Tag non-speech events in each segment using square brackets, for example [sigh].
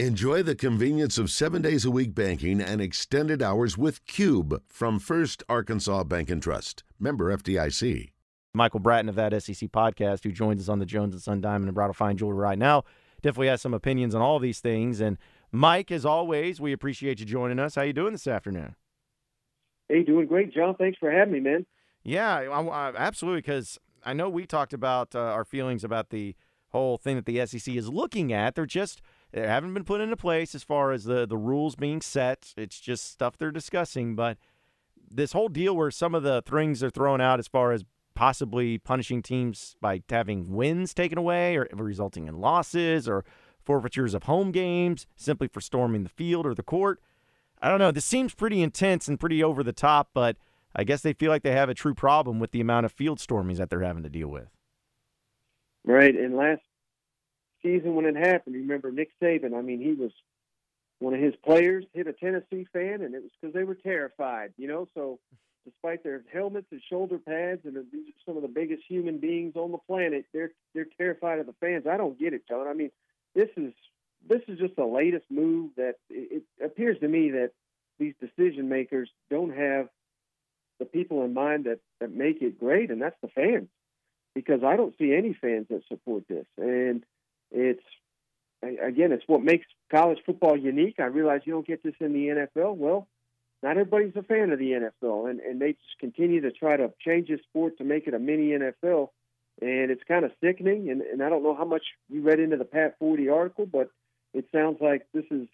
Enjoy the convenience of seven days a week banking and extended hours with Cube from First Arkansas Bank and Trust. Member FDIC. Michael Bratton of that SEC podcast, who joins us on the Jones and Son Diamond and Bridal Fine Jewelry right now, definitely has some opinions on all these things. And Mike, as always, we appreciate you joining us. How you doing this afternoon? Hey, doing great, John. Thanks for having me, man. Yeah, I, I, absolutely. Because I know we talked about uh, our feelings about the whole thing that the SEC is looking at. They're just they haven't been put into place as far as the the rules being set. It's just stuff they're discussing. But this whole deal where some of the things are thrown out as far as possibly punishing teams by having wins taken away or resulting in losses or forfeitures of home games simply for storming the field or the court. I don't know. This seems pretty intense and pretty over the top, but I guess they feel like they have a true problem with the amount of field stormings that they're having to deal with. Right. And last season when it happened, remember Nick Saban? I mean, he was one of his players hit a Tennessee fan, and it was because they were terrified, you know. So, despite their helmets and shoulder pads, and these are some of the biggest human beings on the planet, they're they're terrified of the fans. I don't get it, John. I mean, this is this is just the latest move that it, it appears to me that these decision makers don't have the people in mind that that make it great, and that's the fans. Because I don't see any fans that support this, and it's again, it's what makes college football unique. I realize you don't get this in the NFL. Well, not everybody's a fan of the NFL, and and they just continue to try to change the sport to make it a mini NFL, and it's kind of sickening. And and I don't know how much you read into the Pat Forde article, but it sounds like this is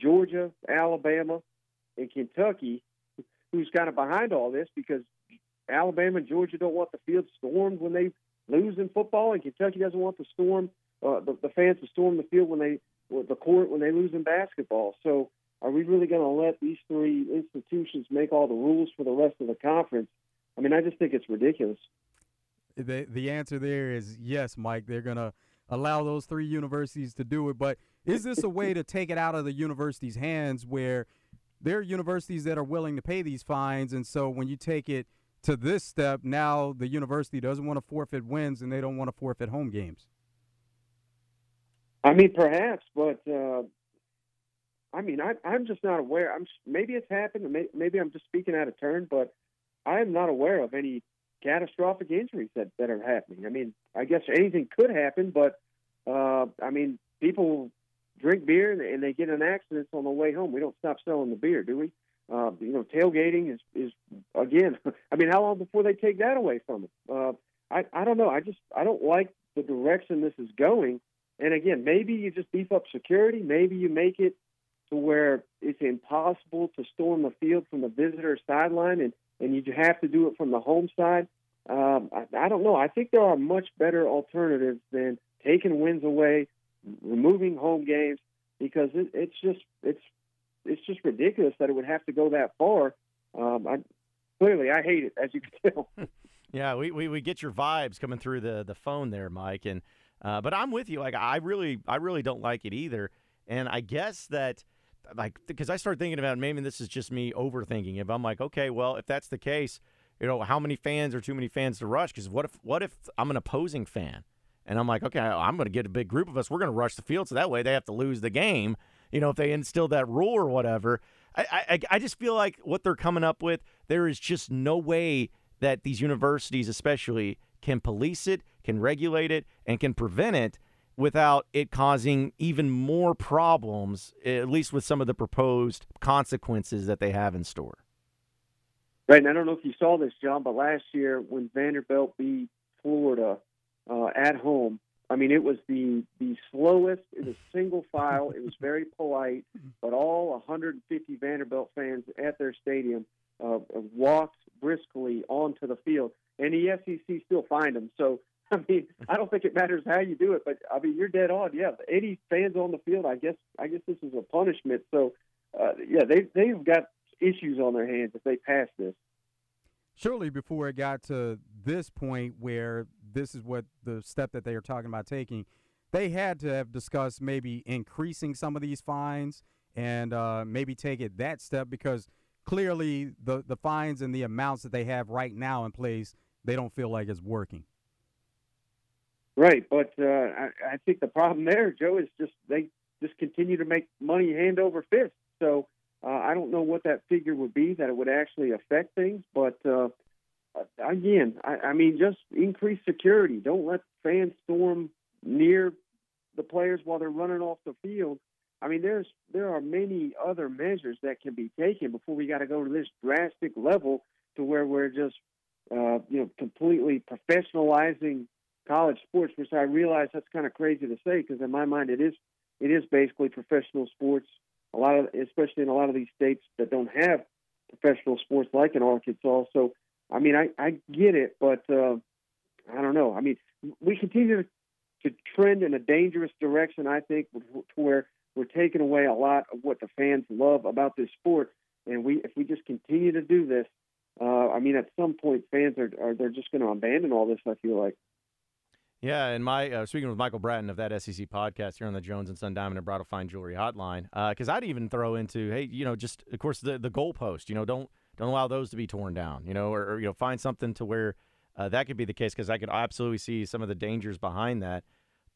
Georgia, Alabama, and Kentucky [laughs] who's kind of behind all this because Alabama and Georgia don't want the field stormed when they lose in football, and Kentucky doesn't want the storm uh, the, the fans to storm the field when they the court when they lose in basketball. So are we really going to let these three institutions make all the rules for the rest of the conference? I mean, I just think it's ridiculous. The the answer there is yes, Mike. They're going to allow those three universities to do it, but is this a way to take it out of the university's hands where there are universities that are willing to pay these fines and so when you take it to this step, now the university doesn't want to forfeit wins and they don't want to forfeit home games? I mean, perhaps, but uh, I mean, I, I'm just not aware. I'm maybe it's happened, may, maybe I'm just speaking out of turn, but I am not aware of any catastrophic injuries that that are happening. I mean, I guess anything could happen, but uh, I mean, people drink beer and, and they get in accidents on the way home. We don't stop selling the beer, do we? Uh, you know, tailgating is is again. [laughs] I mean, how long before they take that away from them? Uh, I I don't know. I just I don't like the direction this is going. And again, maybe you just beef up security. Maybe you make it to where it's impossible to storm the field from the visitor sideline, and and you have to do it from the home side. Um, I, I don't know. I think there are much better alternatives than taking wins away, removing home games, because it, it's just it's it's just ridiculous that it would have to go that far. Um, I, clearly, I hate it, as you can tell. [laughs] yeah, we, we, we get your vibes coming through the, the phone there, Mike, and uh, but I'm with you. Like I really, I really don't like it either. And I guess that, like, because I start thinking about maybe this is just me overthinking. If I'm like, okay, well, if that's the case, you know, how many fans are too many fans to rush? Because what if, what if I'm an opposing fan, and I'm like, okay, I'm going to get a big group of us. We're going to rush the field, so that way they have to lose the game. You know, if they instill that rule or whatever. I, I, I just feel like what they're coming up with, there is just no way that these universities, especially, can police it, can regulate it, and can prevent it without it causing even more problems, at least with some of the proposed consequences that they have in store. Right, and I don't know if you saw this, John, but last year when Vanderbilt beat Florida uh, at home, I mean, it was the the slowest. It was single file. It was very polite, but all 150 Vanderbilt fans at their stadium uh, walked briskly onto the field and the SEC still fined them. So [laughs] I mean, I don't think it matters how you do it, but I mean, you're dead on. Yeah, any fans on the field, I guess, I guess this is a punishment. So, uh, yeah, they they've got issues on their hands if they pass this. Surely, before it got to this point where this is what the step that they are talking about taking, they had to have discussed maybe increasing some of these fines and uh, maybe take it that step because clearly the the fines and the amounts that they have right now in place they don't feel like it's working. Right, but uh, I, I think the problem there, Joe, is just they just continue to make money hand over fist. So uh, I don't know what that figure would be that it would actually affect things, but uh, again, I, I mean, just increase security. Don't let fans storm near the players while they're running off the field. I mean, there's there are many other measures that can be taken before we got to go to this drastic level to where we're just uh, you know completely professionalizing college sports, which I realize that's kind of crazy to say because in my mind it is it is basically professional sports. A lot of, especially in a lot of these states that don't have professional sports like in Arkansas. So, I mean, I, I get it, but uh, I don't know. I mean, we continue to, trend in a dangerous direction. I think where we're taking away a lot of what the fans love about this sport, and we if we just continue to do this, uh, I mean, at some point, fans are, are they're just going to abandon all this. I feel like. Yeah, and my uh, speaking with Michael Bratton of that SEC podcast here on the Jones and Son Diamond and Bridal Fine Jewelry Hotline, because uh, I'd even throw into, hey, you know, just of course the the goalpost, you know, don't don't allow those to be torn down, you know, or, or you know, find something to where uh, that could be the case, because I could absolutely see some of the dangers behind that.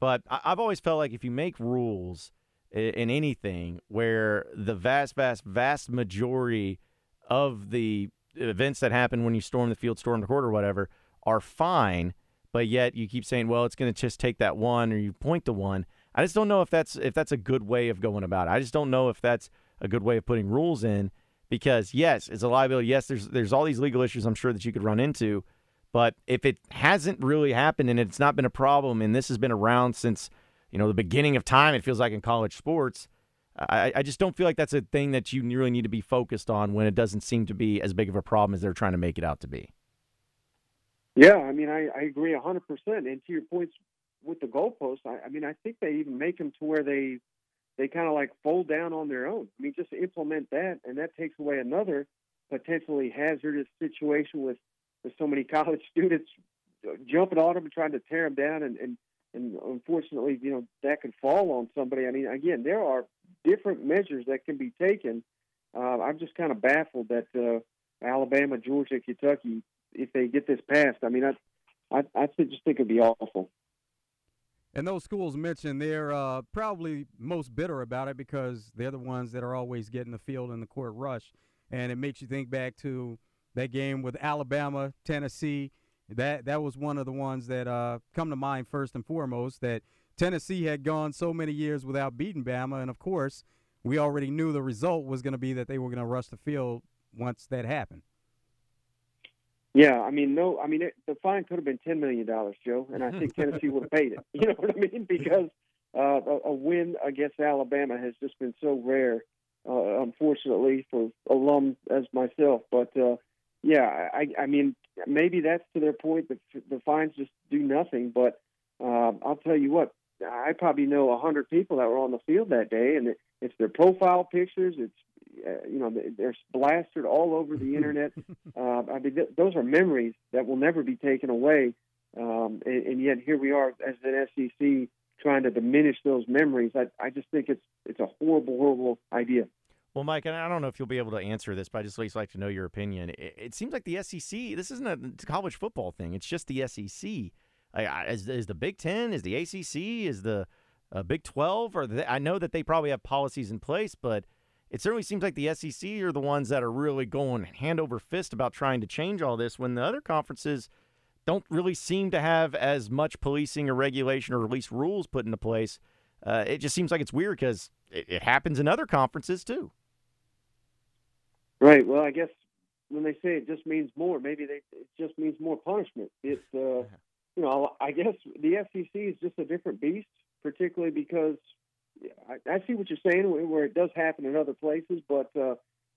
But I, have always felt like if you make rules in, in anything where the vast, vast, vast majority of the events that happen when you storm the field, storm the court, or whatever are fine but yet you keep saying, well, it's going to just take that one, or you point to one. I just don't know if that's if that's a good way of going about it. I just don't know if that's a good way of putting rules in because yes, it's a liability. Yes, there's there's all these legal issues I'm sure that you could run into, but if it hasn't really happened and it's not been a problem, and this has been around since you know the beginning of time, it feels like in college sports. I, I just don't feel like that's a thing that you really need to be focused on when it doesn't seem to be as big of a problem as they're trying to make it out to be. Yeah, I mean, I, I agree a hundred percent. And to your points with the goalposts, I, I mean, I think they even make them to where they they kind of like fold down on their own. I mean, just implement that, and that takes away another potentially hazardous situation with with so many [laughs] college students jumping on them and trying to tear them down, and and and unfortunately, you know, that could fall on somebody. I mean, again, there are different measures that can be taken. Uh, I'm just kind of baffled that uh, Alabama, Georgia, Kentucky if they get this passed. I mean, I I, I just think it'd be awful. And those schools mentioned, they're uh, probably most bitter about it because they're the ones that are always getting the field and the court rush. And it makes you think back to that game with Alabama, Tennessee. That that was one of the ones that uh, come to mind first and foremost. That Tennessee had gone so many years without beating Bama, and of course, we already knew the result was going to be that they were going to rush the field once that happened. Yeah, I mean, no, I mean, it, the fine could have been ten million dollars, Joe, and I think Tennessee would have paid it. [laughs] You know what I mean? Because uh, a, a win against Alabama has just been so rare, uh, unfortunately, for alum as myself. But uh, yeah, I, I mean, maybe that's to their point that the fines just do nothing. But uh, I'll tell you what, I probably know a hundred people that were on the field that day, and it's their profile pictures, it's uh, you know, they're blasted all over the [laughs] internet. Uh, I mean, th- those are memories that will never be taken away. Um, and, and, yet here we are as an SEC trying to diminish those memories. I, I just think it's it's a horrible, horrible idea. Well, Mike, and I don't know if you'll be able to answer this, but I just at least like to know your opinion. It, it seems like the SEC. This isn't a college football thing. It's just the SEC. Is, is the Big Ten? Is the ACC? Is the uh, Big Twelve? Or the, I know that they probably have policies in place, but it certainly seems like the SEC are the ones that are really going hand over fist about trying to change all this when the other conferences don't really seem to have as much policing or regulation or at least rules put into place. Uh, it just seems like it's weird because it, it, happens in other conferences too. Right. Well, I guess when they say it just means more, maybe they, it just means more punishment. It's, uh, you know, I guess the SEC is just a different beast, particularly because I, I see what you're saying, where it does happen in other places, but uh,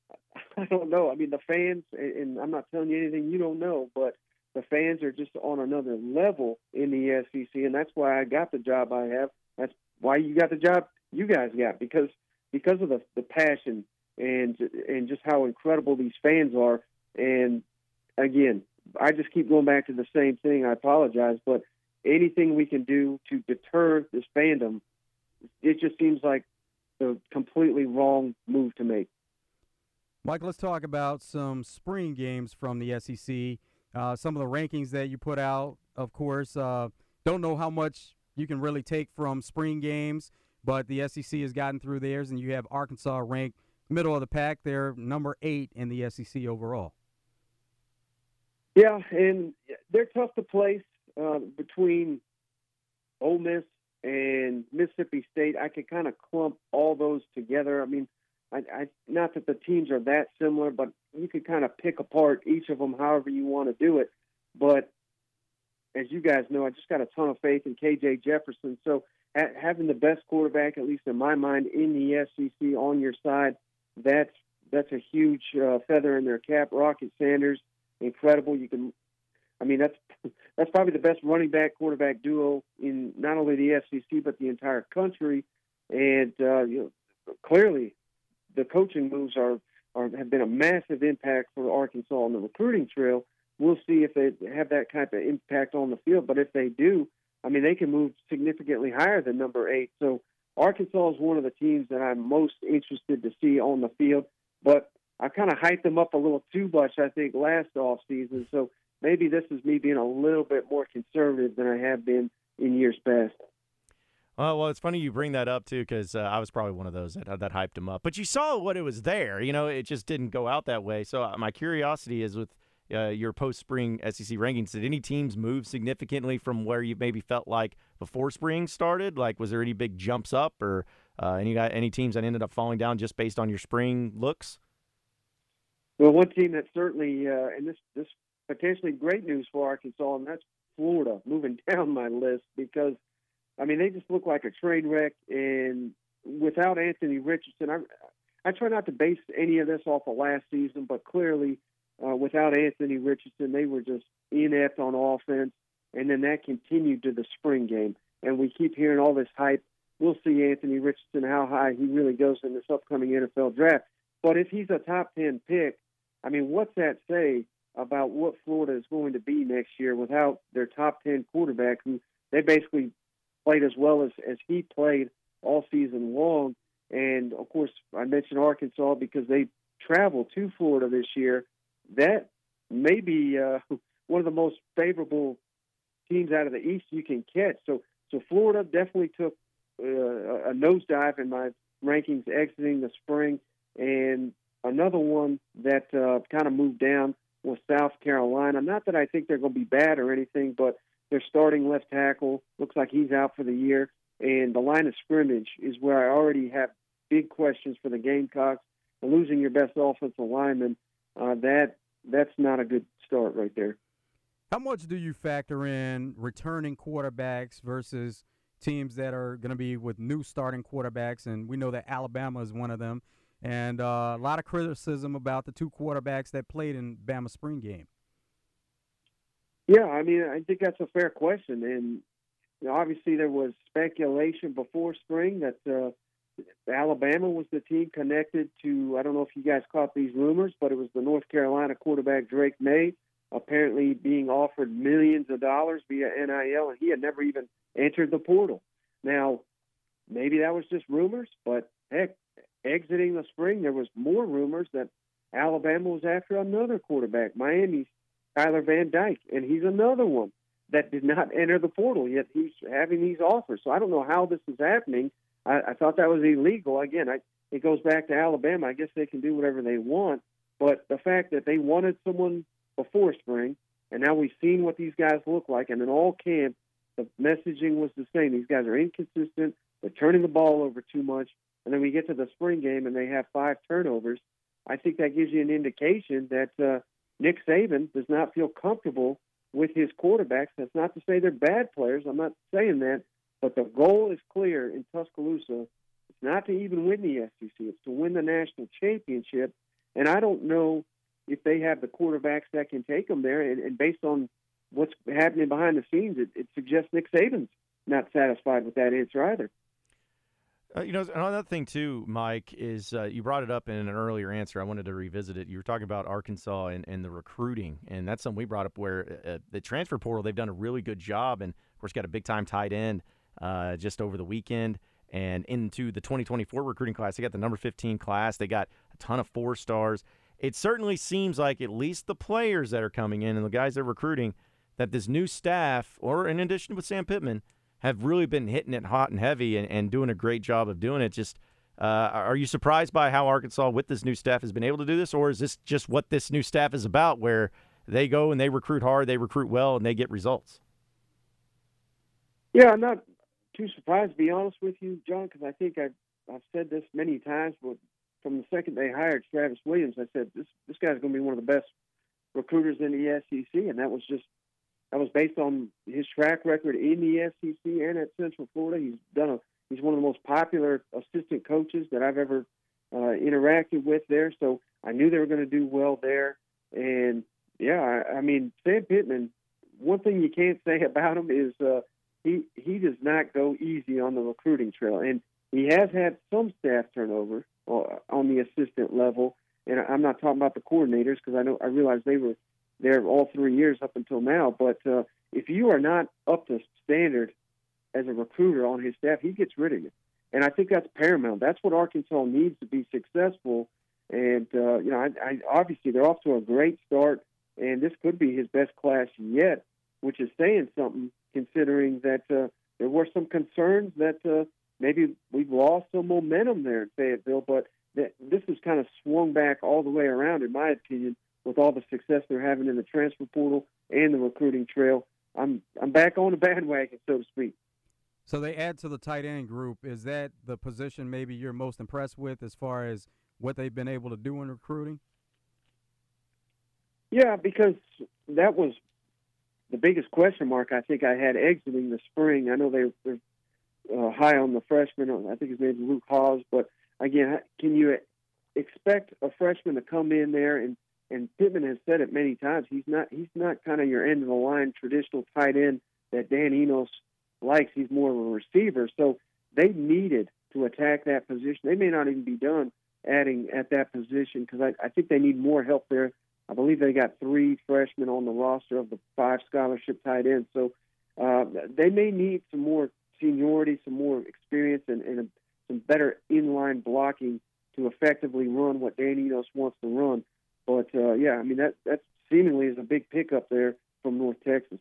[laughs] I don't know. I mean, the fans, and I'm not telling you anything you don't know, but the fans are just on another level in the SEC, and that's why I got the job I have. That's why you got the job you guys got because because of the the passion and and just how incredible these fans are. And again, I just keep going back to the same thing. I apologize, but anything we can do to deter this fandom it just seems like the completely wrong move to make. Mike, let's talk about some spring games from the SEC. Uh, some of the rankings that you put out, of course. Uh, don't know how much you can really take from spring games, but the SEC has gotten through theirs, and you have Arkansas ranked middle of the pack. They're number eight in the SEC overall. Yeah, and they're tough to place uh, between Ole Miss and Mississippi State. I could kind of clump all those together. I mean, I, I not that the teams are that similar, but you could kind of pick apart each of them however you want to do it. But as you guys know, I just got a ton of faith in KJ Jefferson. So having the best quarterback, at least in my mind, in the SEC on your side, that's that's a huge uh, feather in their cap. Rocket Sanders, incredible. You can, I mean, that's [laughs] that's probably the best running back quarterback duo in not only the SEC but the entire country. And uh, you know, clearly, the coaching moves are, are have been a massive impact for Arkansas on the recruiting trail. We'll see if they have that type of impact on the field. But if they do, I mean, they can move significantly higher than number eight. So Arkansas is one of the teams that I'm most interested to see on the field. But I kind of hyped them up a little too much, I think, last off season. So maybe this is me being a little bit more conservative than I have been in years past. Uh, well, it's funny you bring that up too, because uh, I was probably one of those that that hyped him up. But you saw what it was there. You know, it just didn't go out that way. So uh, my curiosity is with uh, your post-spring SEC rankings. Did any teams move significantly from where you maybe felt like before spring started? Like, was there any big jumps up, or uh, any any teams that ended up falling down just based on your spring looks? Well, one team that certainly, uh, and this this potentially great news for Arkansas, and that's Florida moving [laughs] down my list because, I mean, they just look like a train wreck, and without Anthony Richardson, I I try not to base any of this off of last season, but clearly uh, without Anthony Richardson, they were just inept on offense, and then that continued to the spring game. And we keep hearing all this hype. We'll see Anthony Richardson how high he really goes in this upcoming NFL draft. But if he's a top ten pick, I mean, what's that say about what Florida is going to be next year without their top ten quarterback, who they basically played as well as as he played all season long? And of course, I mentioned Arkansas because they travel to Florida this year that may be uh, [laughs] one of the most favorable teams out of the East you can catch. So, so Florida definitely took uh, a nosedive in my rankings exiting the spring, and another one that uh, kind of moved down was South Carolina. Not that I think they're going to be bad or anything, but their starting left tackle looks like he's out for the year, and the line of scrimmage is where I already have big questions for the Gamecocks. And losing your best offensive lineman, uh, that that's not a good start right there. How much do you factor in returning quarterbacks versus teams that are going to be with new starting quarterbacks? And we know that Alabama is one of them. And uh, a lot of criticism about the two quarterbacks that played in Bama spring game. Yeah, I mean, I think that's a fair question. And you know, obviously, there was speculation before spring that uh, Alabama was the team connected to, I don't know if you guys caught these rumors, but it was the North Carolina quarterback Drake Maye apparently being offered millions of dollars via NIL, and he had never even entered the portal. Now, maybe that was just rumors, but heck, exiting the spring, there was more rumors that Alabama was after another quarterback, Miami's Tyler Van Dyke, and he's another one that did not [laughs] enter the portal, yet he's having these offers. So I don't know how this is happening I, I thought that was illegal. Again, I, it goes back to Alabama. I guess they can do whatever they want, but the fact that they wanted someone before spring, and now we've seen what these guys look like, and in all camp, the messaging was the same. These guys are inconsistent. They're turning the ball over too much, and then we get to the spring game and they have five turnovers. I think that gives you an indication that uh, Nick Saban does not feel comfortable with his quarterbacks. That's not to say they're bad players. I'm not saying that, but the goal is clear in Tuscaloosa. It's not to even win the SEC. It's to win the national championship. And I don't know if they have the quarterbacks that can take them there. And, and based on what's happening behind the scenes, it, it suggests Nick Saban's not satisfied with that answer either. Uh, you know, another thing too, Mike, is uh, you brought it up in an earlier answer. I wanted to revisit it. You were talking about Arkansas and, and the recruiting, and that's something we brought up where uh, the transfer portal they've done a really good job, and of course got a big time tight end uh, just over the weekend and into the 2024 recruiting class. They got the number 15 class. They got a ton of four stars. It certainly seems like at least the players that are coming in and the guys they're recruiting that this new staff, or in addition with Sam Pittman, have really been hitting it hot and heavy and, and doing a great job of doing it. Just uh, are you surprised by how Arkansas, with this new staff, has been able to do this, or is this just what this new staff is about, where they go and they recruit hard, they recruit well, and they get results? Yeah, I'm not too surprised to be honest with you, John, because I think I've I've said this many times. But from the second they hired Travis Williams, I said this this guy's going to be one of the best recruiters in the SEC, and that was just that was based on his track record in the SEC and at Central Florida. He's done a he's one of the most popular assistant coaches that I've ever uh, interacted with there. So I knew they were going to do well there, and yeah, I, I mean Sam Pittman. One thing you can't say [laughs] about him is uh, he he does not go easy on the recruiting trail, and he has had some staff turnover uh, on the assistant level. And I'm not talking about the coordinators because I know I realize they were there all three years up until now. But uh, if you are not up to standard as a recruiter on his staff, he gets rid of you. And I think that's paramount. That's what Arkansas needs to be successful. And uh, you know, I, I, obviously they're off to a great start, and this could be his best class yet, which is saying something considering that uh, there were some concerns that uh, maybe we've lost some momentum there in Fayetteville, but that this has kind of swung back all the way around, in my opinion, with all the success they're having in the transfer portal and the recruiting trail. I'm I'm back on the [laughs] bandwagon, so to speak. So they add to the tight end group. Is that the position maybe you're most impressed with as far as what they've been able to do in recruiting? Yeah, because that was the biggest question mark I think I had exiting the spring. I know they, they're uh, high on the freshman. I think his name is Luke Hasz. But again, can you expect a freshman to come in there and and Pittman has said it many times. He's not he's not kind of your end of the line traditional tight end that Dan Enos likes. He's more of a receiver. So they needed to attack that position. They may not even be done adding at that position because I, I think they need more help there I believe they got three freshmen on the roster of the five scholarship tight ends. So uh, they may need some more seniority, some more experience, and, and a, some better inline blocking to effectively run what Dan Enos wants to run. But uh, yeah, I mean that that seemingly is a big pickup there from North Texas.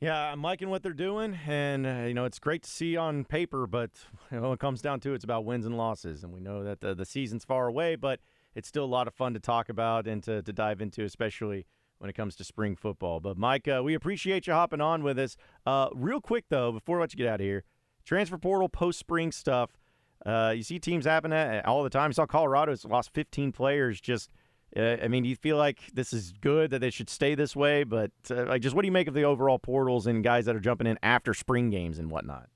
Yeah, I'm liking what they're doing, and uh, you know it's great to see on paper. But you know, it comes down to it, it's about wins and losses, and we know that the, the season's far away, but it's still a lot of fun to talk about and to, to dive into, especially when it comes to spring football. But, Mike, uh, we appreciate you hopping on with us. Uh, real quick, though, before I let you get out of here, transfer portal post spring stuff. Uh, you see teams happen all the time. You saw Colorado's lost 15 players. Just, uh, I mean, do you feel like this is good that they should stay this way? But uh, like, just what do you make of the overall portals and guys that are jumping in after spring games and whatnot?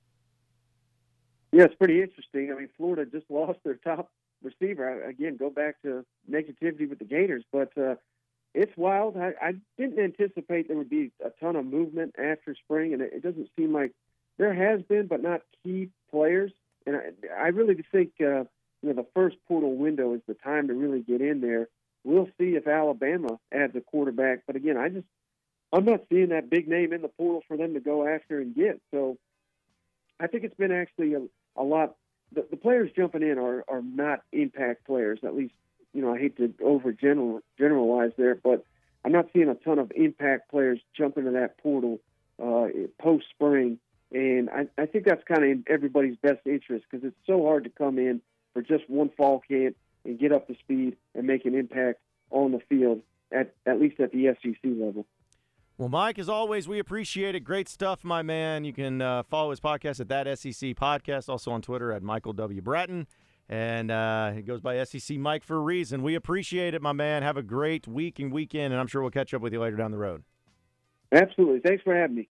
Yeah, it's pretty interesting. I mean, Florida just [laughs] lost their top receiver. Again, go back to negativity with the Gators, but uh, it's wild. I, I didn't anticipate there would be a ton of movement after spring, and it, it doesn't seem like there has been, but not key players. And I, I really think uh, you know the first portal window is the time to really get in there. We'll see if Alabama adds a quarterback, but again, I just I'm not seeing that big name in the portal for them to go after and get. So I think it's been actually a, a lot the, the players jumping in are, are not impact players. At least, you know, I hate to over general, generalize there, but I'm not seeing a ton of impact players jump into that portal uh, post spring. And I, I think that's kind of in everybody's best interest because it's so hard to come in for just one fall camp and get up to speed and make an impact on the field at at least at the SEC level. Well, Mike, as always, we appreciate it. Great stuff, my man. You can uh, follow his podcast at that SEC podcast, also on Twitter at Michael W. Bratton. And uh, he goes by SEC Mike for a reason. We appreciate it, my man. Have a great week and weekend, and I'm sure we'll catch up with you later down the road. Absolutely. Thanks for having me.